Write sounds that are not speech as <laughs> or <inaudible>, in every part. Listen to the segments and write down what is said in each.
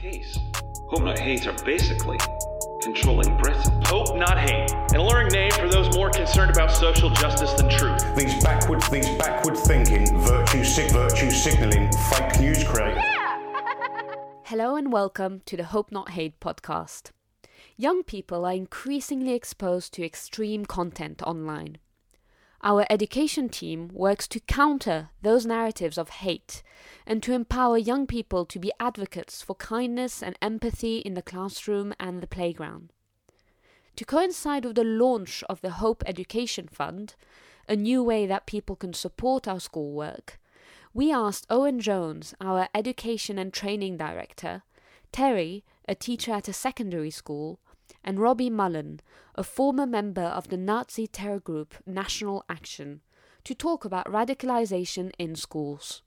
case. Hope Not Hate are basically controlling Britain. Hope Not Hate, an alluring name for those more concerned about social justice than truth. These backwards, these backward thinking, virtue sig, virtue signalling, fake news create. <laughs> Hello and welcome to the Hope Not Hate podcast. Young people are increasingly exposed to extreme content online. Our education team works to counter those narratives of hate and to empower young people to be advocates for kindness and empathy in the classroom and the playground. To coincide with the launch of the Hope Education Fund, a new way that people can support our schoolwork, we asked Owen Jones, our Education and Training Director, Terry, a teacher at a secondary school, and Robbie Mullen, a former member of the Nazi terror group National Action, to talk about radicalization in schools.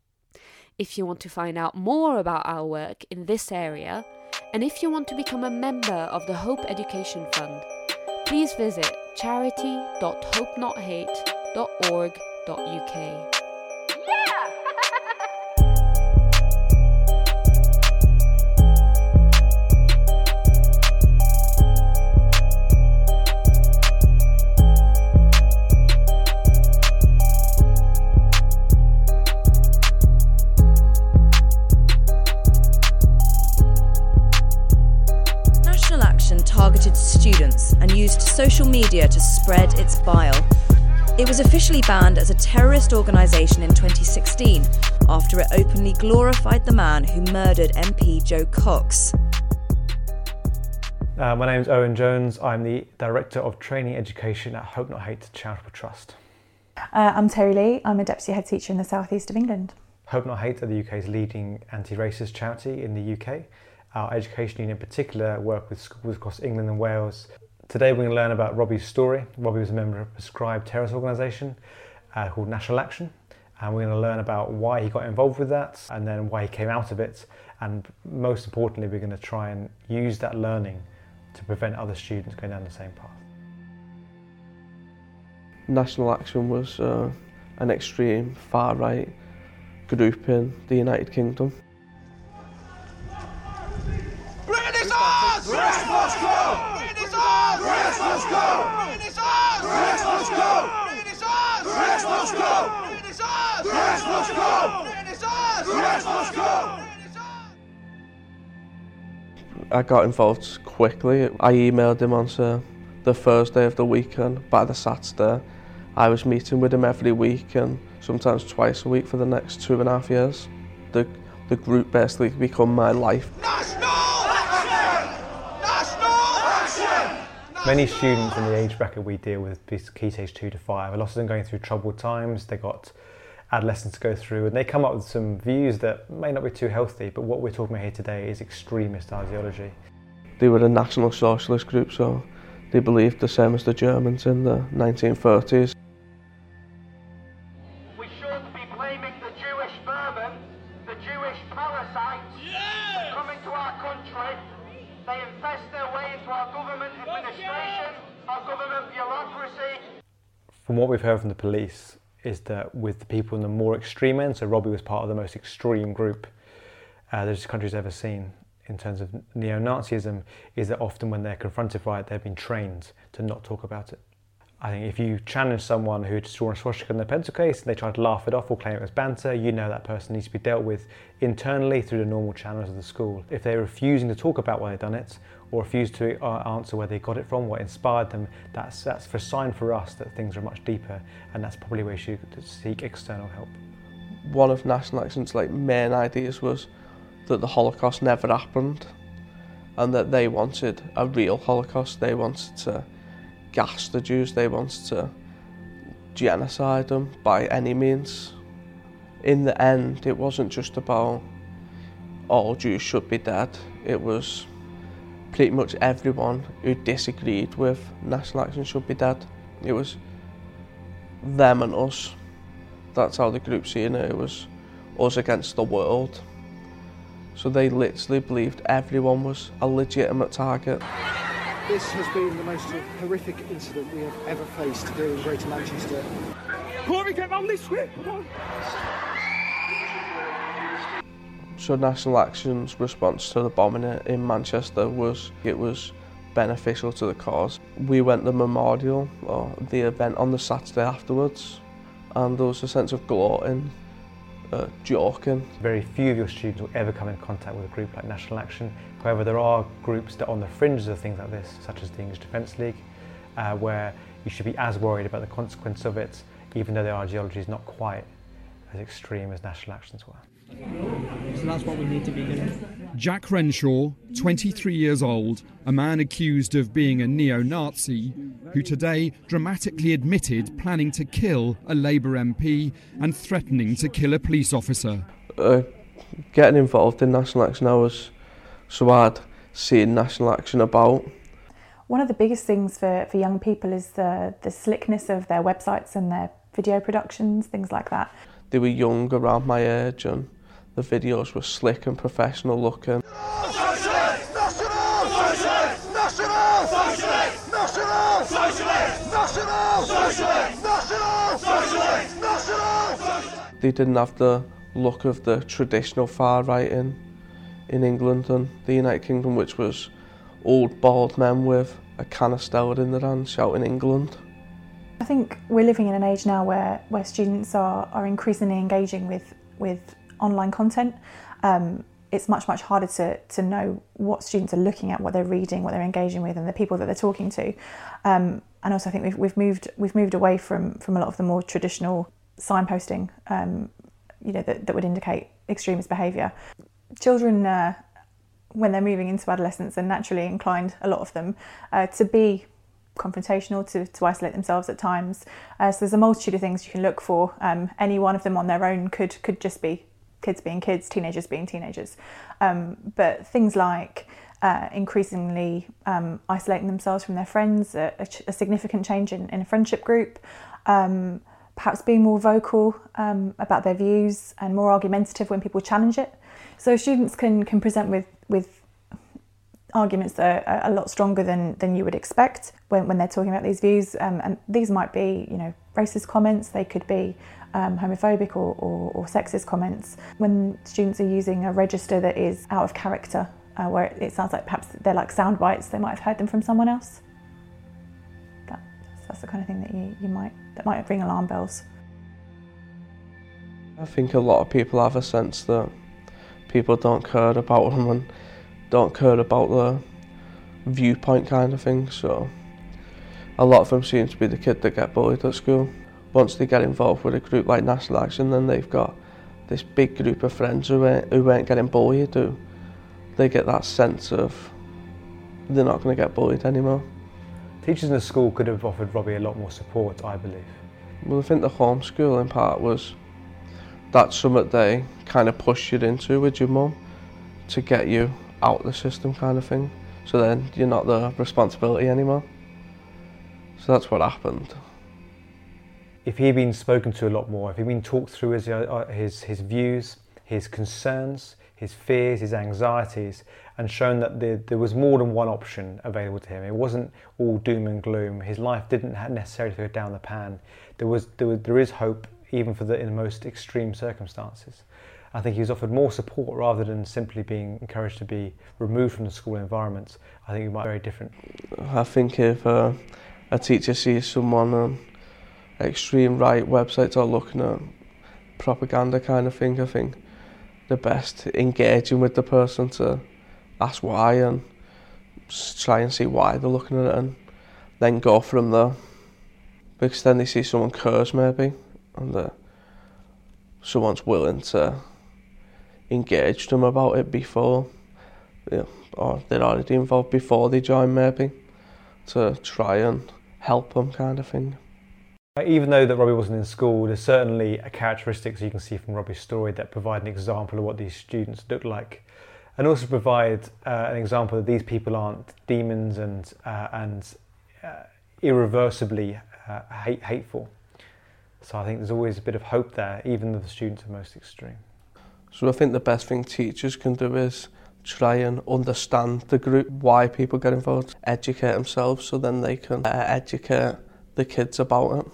If you want to find out more about our work in this area, and if you want to become a member of the Hope Education Fund, please visit charity.hopenothate.org.uk. social media to spread its bile. It was officially banned as a terrorist organisation in 2016 after it openly glorified the man who murdered MP Jo Cox. Uh, my name is Owen Jones. I'm the Director of Training Education at Hope Not Hate Charitable Trust. Uh, I'm Terry Lee. I'm a deputy head teacher in the southeast of England. Hope Not Hate are the UK's leading anti-racist charity in the UK. Our education unit in particular work with schools across England and Wales. Today we're going to learn about Robbie's story. Robbie was a member of a prescribed terrorist organisation uh, called National Action and we're going to learn about why he got involved with that and then why he came out of it and most importantly we're going to try and use that learning to prevent other students going down the same path. National Action was uh, an extreme far right group in the United Kingdom. I got involved quickly. I emailed him on the Thursday of the weekend. By the Saturday, I was meeting with him every week and sometimes twice a week for the next two and a half years. The, the group basically become my life. Many students in the age bracket we deal with, key stage two to five, a lot of them going through troubled times. They got adolescents to go through, and they come up with some views that may not be too healthy. But what we're talking about here today is extremist ideology. They were a National Socialist group, so they believed the same as the Germans in the 1930s. We should be blaming the Jewish vermin, the Jewish parasites that come into our country. They infest their way into our government administration, our government bureaucracy. From what we've heard from the police, is that with the people in the more extreme end, so Robbie was part of the most extreme group uh, this country's ever seen in terms of neo-Nazism, is that often when they're confronted by it, they've been trained to not talk about it. I think if you challenge someone who'd drawn a swastika in their pencil case and they try to laugh it off or claim it was banter, you know that person needs to be dealt with internally through the normal channels of the school. If they're refusing to talk about why they've done it or refuse to uh, answer where they got it from, what inspired them, that's, that's for a sign for us that things are much deeper and that's probably where you should seek external help. One of National Action's like main ideas was that the Holocaust never happened and that they wanted a real Holocaust. They wanted to gas the Jews, they wanted to genocide them by any means. In the end, it wasn't just about all Jews should be dead, it was pretty much everyone who disagreed with National Action should be dead. It was them and us. That's how the group seen it. It was us against the world. So they literally believed everyone was a legitimate target. This has been the most horrific incident we have ever faced here in Greater Manchester. Corey, get round this way. So National Action's response to the bombing in Manchester was it was beneficial to the cause. We went to the memorial or the event on the Saturday afterwards and there was a sense of gloating, uh, joking. Very few of your students will ever come in contact with a group like National Action. However, there are groups that are on the fringes of things like this, such as the English Defence League, uh, where you should be as worried about the consequence of it, even though their ideology is not quite as extreme as National Action's were. So that's what we need to be doing. Jack Renshaw, 23 years old, a man accused of being a neo Nazi, who today dramatically admitted planning to kill a Labour MP and threatening to kill a police officer. Uh, getting involved in National Action, I was so hard seeing National Action about. One of the biggest things for, for young people is the, the slickness of their websites and their video productions, things like that. They were young around my age and the videos were slick and professional looking. They didn't have the look of the traditional far right in, in England and the United Kingdom, which was old bald men with a canister in their hand shouting England. I think we're living in an age now where, where students are, are increasingly engaging with, with online content. Um, it's much, much harder to, to know what students are looking at, what they're reading, what they're engaging with, and the people that they're talking to. Um, and also, I think we've, we've, moved, we've moved away from, from a lot of the more traditional signposting um, you know, that, that would indicate extremist behaviour. Children, uh, when they're moving into adolescence, are naturally inclined, a lot of them, uh, to be confrontational, to, to isolate themselves at times. Uh, so there's a multitude of things you can look for. Um, any one of them on their own could could just be kids being kids, teenagers being teenagers. Um, but things like uh, increasingly um, isolating themselves from their friends, a, a, a significant change in, in, a friendship group, um, perhaps being more vocal um, about their views and more argumentative when people challenge it. So students can, can present with, with arguments that are a lot stronger than, than you would expect when, when they're talking about these views. Um, and these might be, you know, racist comments, they could be um, homophobic or, or, or, sexist comments. When students are using a register that is out of character, uh, where it sounds like perhaps they're like sound bites, they might have heard them from someone else. That, that's the kind of thing that you, you might that might ring alarm bells. I think a lot of people have a sense that people don't care about <laughs> them and don't care about the viewpoint kind of thing. So a lot of them seem to be the kid that get bullied at school. Once they get involved with a group like National Action, then they've got this big group of friends who ain't, who ain't getting bullied. Who they get that sense of they're not going to get bullied anymore. Teachers in the school could have offered Robbie a lot more support, I believe. Well, I think the homeschooling part was that's something they kind of push you into with your mum to get you out the system kind of thing. So then you're not the responsibility anymore. So that's what happened. If he'd been spoken to a lot more, if he'd been talked through his, uh, his, his views, his concerns, his fears, his anxieties, and shown that there, there was more than one option available to him. It wasn't all doom and gloom. His life didn't necessarily go down the pan. There was, there was there is hope even for the in the most extreme circumstances. I think he was offered more support rather than simply being encouraged to be removed from the school environment. I think it might be very different. I think if uh, a teacher sees someone on extreme right websites or looking at propaganda kind of thing, I think the best engaging with the person to ask why and try and see why they're looking at it and then go from there. Because then they see someone curse maybe and uh, someone's willing to engage them about it before, yeah, or they're already involved before they join maybe, to try and help them kind of thing. Even though that Robbie wasn't in school, there's certainly a characteristics you can see from Robbie's story that provide an example of what these students look like, and also provide uh, an example that these people aren't demons and uh, and uh, irreversibly uh, hate, hateful. So I think there's always a bit of hope there, even though the students are most extreme. So I think the best thing teachers can do is try and understand the group, why people get involved, educate themselves so then they can uh, educate the kids about it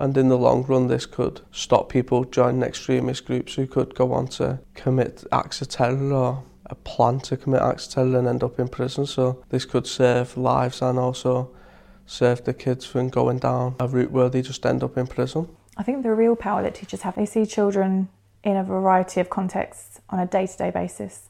And in the long run, this could stop people joining extremist groups who could go on to commit acts of terror or a plan to commit acts of terror and end up in prison. So this could save lives and also save the kids from going down a route where they just end up in prison. I think the real power that teachers have, they see children in a variety of contexts on a day to day basis.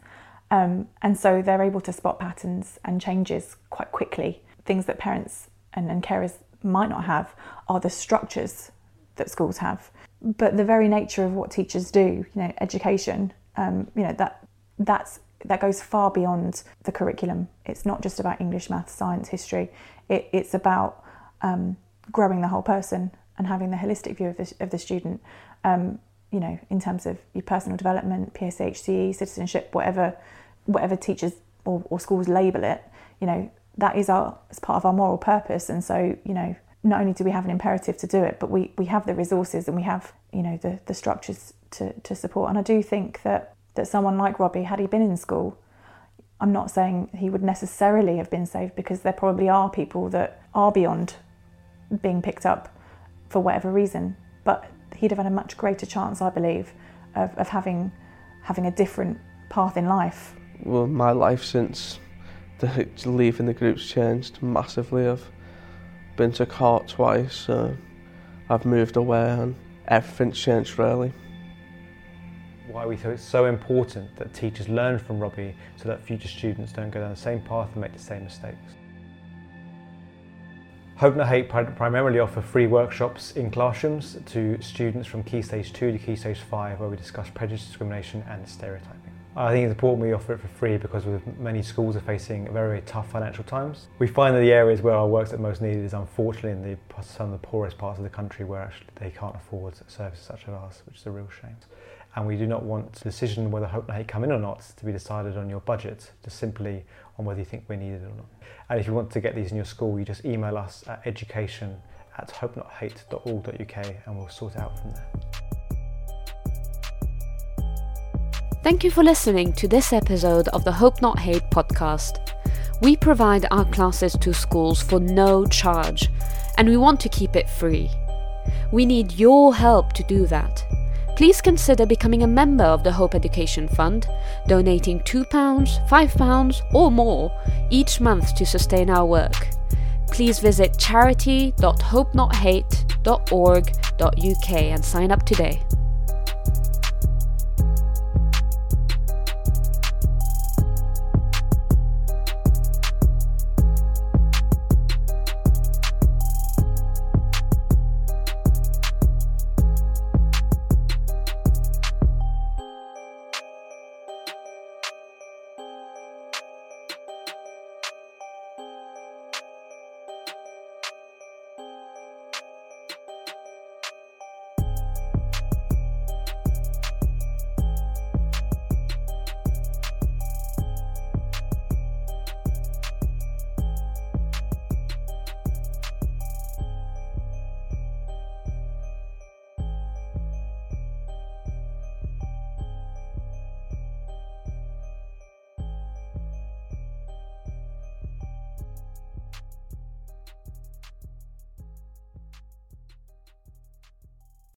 Um, and so they're able to spot patterns and changes quite quickly. Things that parents and, and carers might not have are the structures that schools have. But the very nature of what teachers do, you know, education, um, you know, that that's that goes far beyond the curriculum. It's not just about English, maths, science, history. It, it's about um, growing the whole person and having the holistic view of the, of the student. Um, you know, in terms of your personal development, PSHCE, citizenship, whatever, whatever teachers or, or schools label it. You know, that is our as part of our moral purpose. And so, you know, not only do we have an imperative to do it, but we, we have the resources and we have, you know, the, the structures to, to support. And I do think that that someone like Robbie, had he been in school, I'm not saying he would necessarily have been saved because there probably are people that are beyond being picked up for whatever reason, but he'd have had a much greater chance, I believe, of, of having having a different path in life. Well, my life since the, leaving the group's changed massively. I've been to court twice, uh, I've moved away, and everything's changed really why we feel it's so important that teachers learn from Robbie so that future students don't go down the same path and make the same mistakes. Hope Not Hate primarily offer free workshops in classrooms to students from Key Stage 2 to Key Stage 5 where we discuss prejudice, discrimination and stereotyping. I think it's important we offer it for free because many schools are facing very, tough financial times. We find that the areas where our work's at most needed is unfortunately in the, some of the poorest parts of the country where actually they can't afford services such as ours, which is a real shame and we do not want the decision whether Hope Not Hate come in or not to be decided on your budget, just simply on whether you think we're needed or not. And if you want to get these in your school, you just email us at education at hopenothate.org.uk and we'll sort it out from there. Thank you for listening to this episode of the Hope Not Hate podcast. We provide our classes to schools for no charge, and we want to keep it free. We need your help to do that please consider becoming a member of the Hope Education Fund, donating £2, £5, or more each month to sustain our work. Please visit charity.hopenothate.org.uk and sign up today.